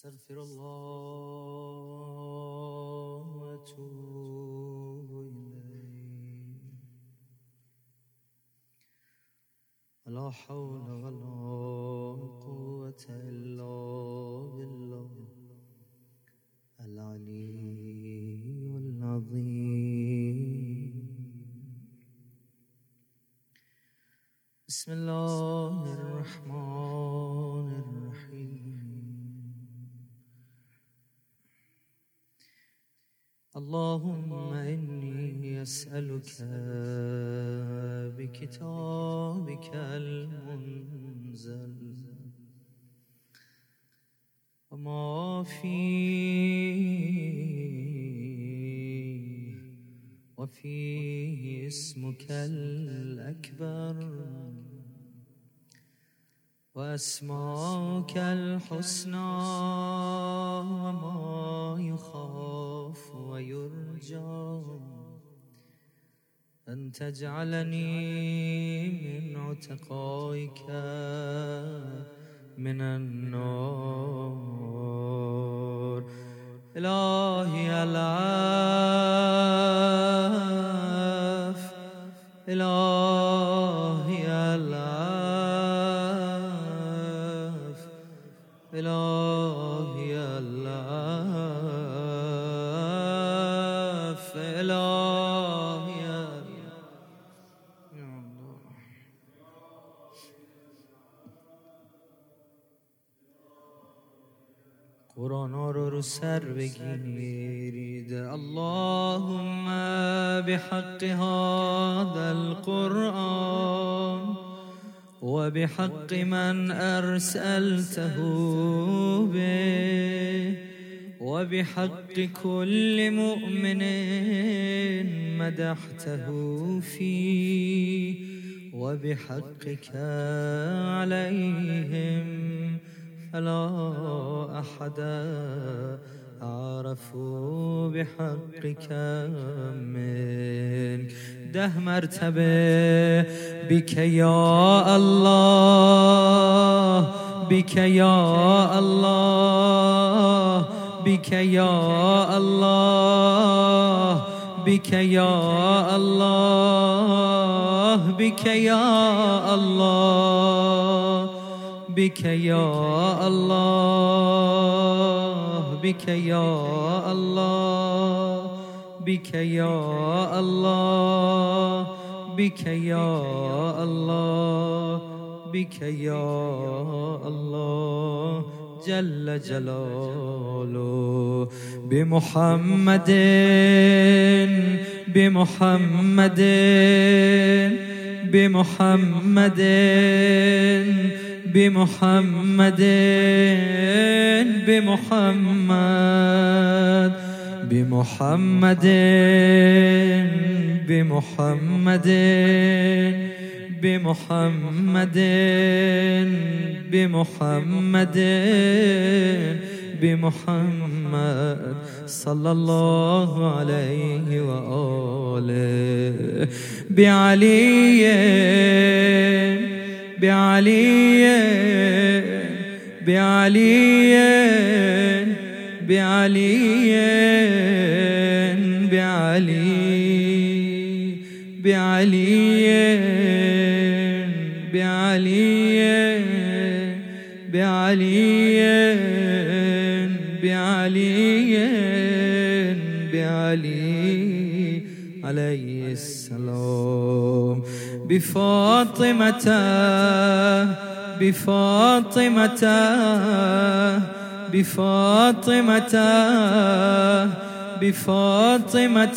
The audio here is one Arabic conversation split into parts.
أستغفر الله وأتوب إليه. ولا حول ولا قوة إلا بالله العلي العظيم. بسم الله الرحمن الرحيم. اللهم إني أسألك بكتابك المنزل. وما فيه وفيه اسمك الأكبر. وأسماك الحسنى وما يخاف ويرجى. أن تجعلني من عتقائك من النار إلهي العاف قرآن رو رو سر بگیرید اللهم بحق هذا القرآن وبحق من أرسلته به وبحق كل مؤمن مدحته فيه وبحقك عليهم فلا أحد أعرف بحقك منك ده مرتبة بك يا الله بك يا الله بك يا الله بك يا الله بك يا الله. بك يا الله بك يا الله بك يا الله بك يا الله بك يا الله جل جلاله بمحمد بمحمد بمحمد بمحمد بمحمد بمحمد بمحمد بمحمد بمحمد بمحمد صلى الله عليه وآله بعلي بعلي بعلي بعلي بعلي بعلي بعلي بعلي عليه السلام. بفاطمة بفاطمة بفاطمة بفاطمة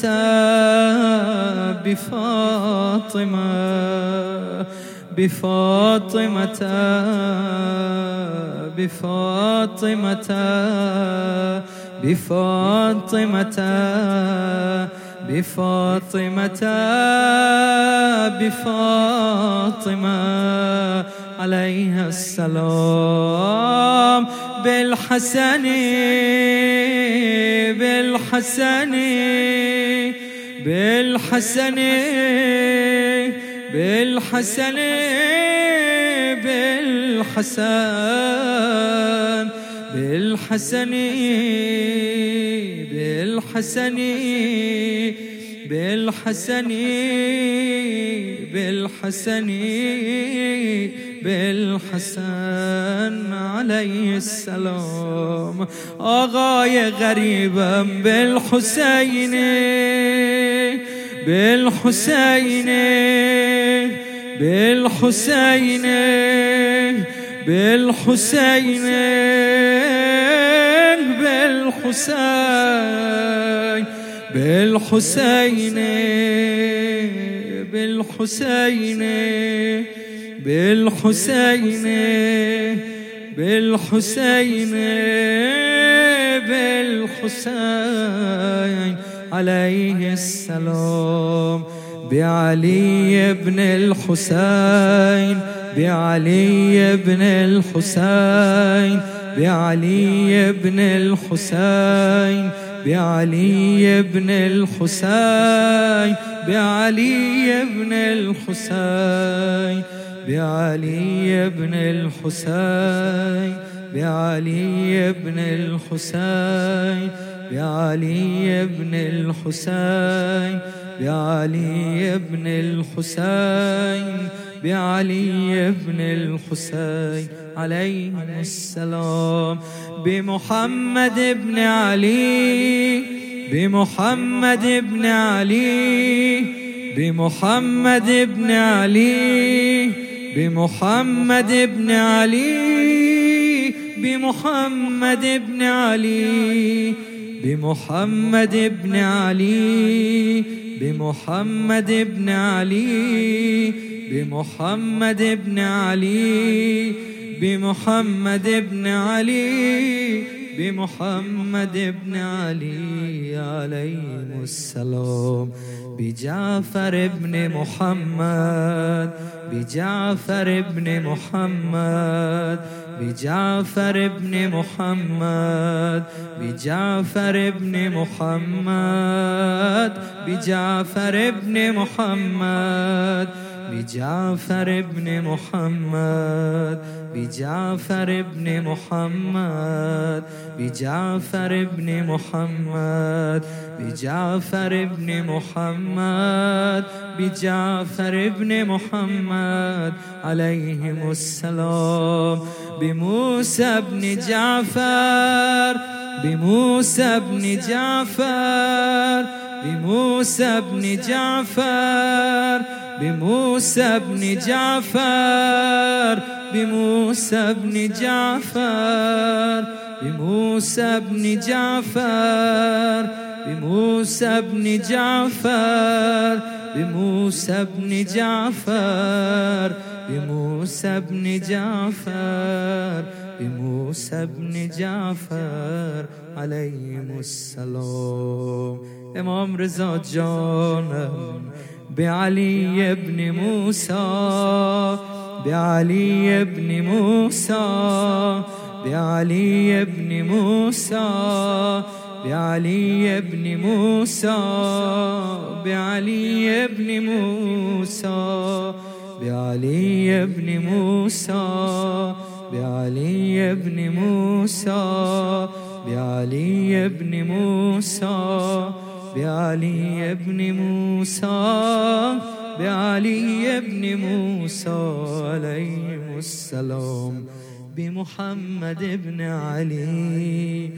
بفاطمة بفاطمة بفاطمة بفاطمة بفاطمة بفاطمة عليها السلام. بالحسن بالحسن بالحسن بالحسن بالحسن بالحسن بالحسن بالحسن بالحسن عليه السلام. آغاي غريبا بالحسين بالحسين بالحسين بالحسين بالحسين بالحسين بالحسين بالحسين بالحسين بالحسين عليه السلام. بعلي بن الحسين بعلي بن الحسين. بعلي بن الحسين بعلي بن الحسين بعلي بن الحسين بعلي بن الحسين بعلي بن الحسين بعلي بن الحسين بعلي بن الحسين بعلي بن الحسين عليه السلام. بمحمد بن علي بمحمد بن علي بمحمد بن علي بمحمد بن علي بمحمد بن علي بمحمد بن علي. بمحمد بن علي بمحمد بن علي بمحمد بن علي بمحمد بن علي عليه السلام. بجعفر بن محمد بجعفر بن محمد بجعفر بن محمد بجعفر بن محمد بجعفر بن محمد. بجعفر بن محمد بجعفر بن محمد بجعفر بن محمد بجعفر بن محمد بجعفر بن محمد عليهم السلام. بموسى بن جعفر بموسى بن جعفر بموسى بن جعفر. بموسى بن جعفر بموسى بن جعفر بموسى بن جعفر بموسى بن جعفر بموسى بن جعفر بموسى بن جعفر بموسى بن جعفر عليهم السلام. امام رضا جانم بعلي بن موسى بعلي بن موسى بعلي بن موسى بعلي بن موسى بعلي بن موسى بعلي بن موسى بعلي بن موسى بعلي بن موسى. بعلي بن موسى بعلي بن موسى عليه السلام. بمحمد بن علي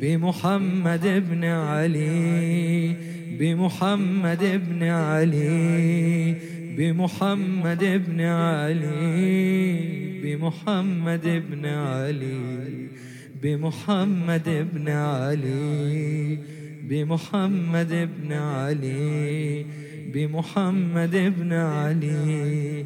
بمحمد بن علي بمحمد بن علي بمحمد بن علي بمحمد بن علي بمحمد بن علي. بمحمد بن علي بمحمد بن علي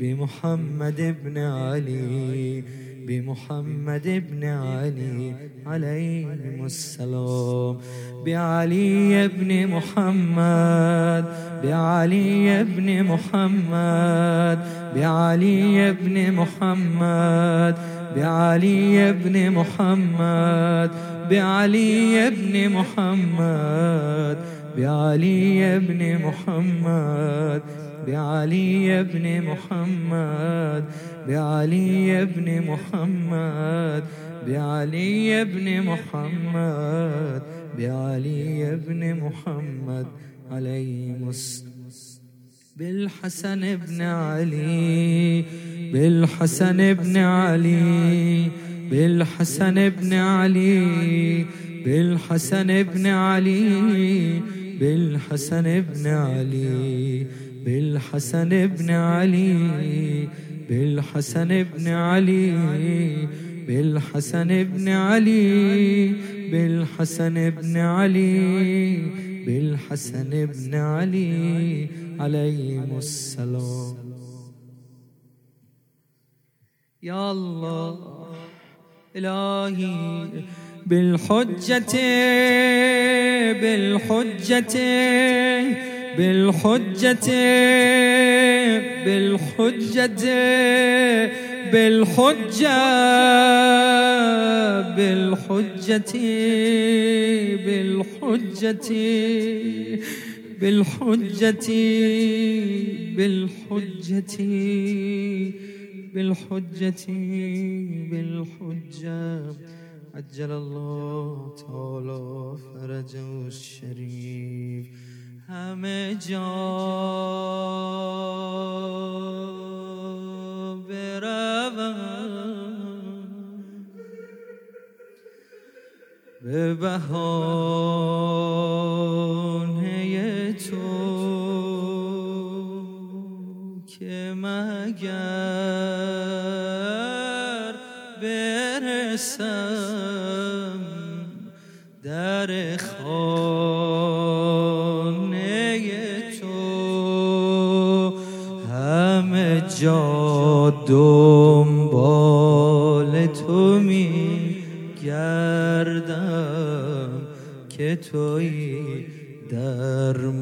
بمحمد بن علي بمحمد بن علي عليهم السلام. بعلي بن محمد بعلي بن محمد بعلي بن محمد بعلي بن محمد بعلي بن محمد بعلي بن محمد بعلي بن محمد بعلي بن محمد بعلي بن محمد بعلي بن محمد عليه بالحسن بن علي بالحسن بن علي بالحسن بن علي بالحسن بن علي بالحسن بن علي بالحسن بن علي بالحسن بن علي بالحسن بن علي بالحسن بن علي بالحسن بن علي عليهم السلام. يا الله. إلهي بالحجة بالحجة بالحجة بالحجة بالحجة بالحجة بالحجة بالحجة بالحجة بالحجة بالحجة. عجل الله تعالى فرجه الشريف. همه جا به بهانه تو که مگر برسم در خانه تو. همه جا دنبال تو می گردم که توی درمان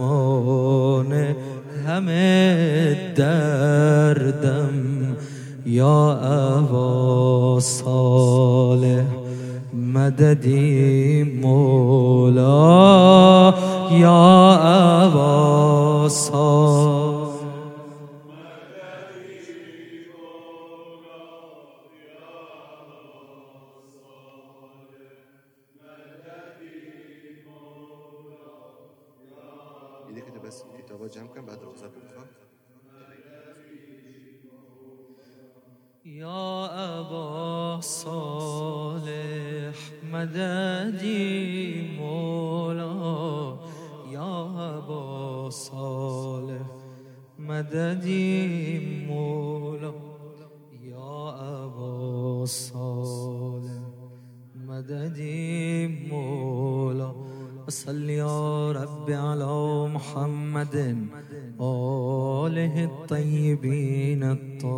مددي مولا يا أبا صالح مددي مولا وصل يا رب على محمد آله الطيبين الطاهرين.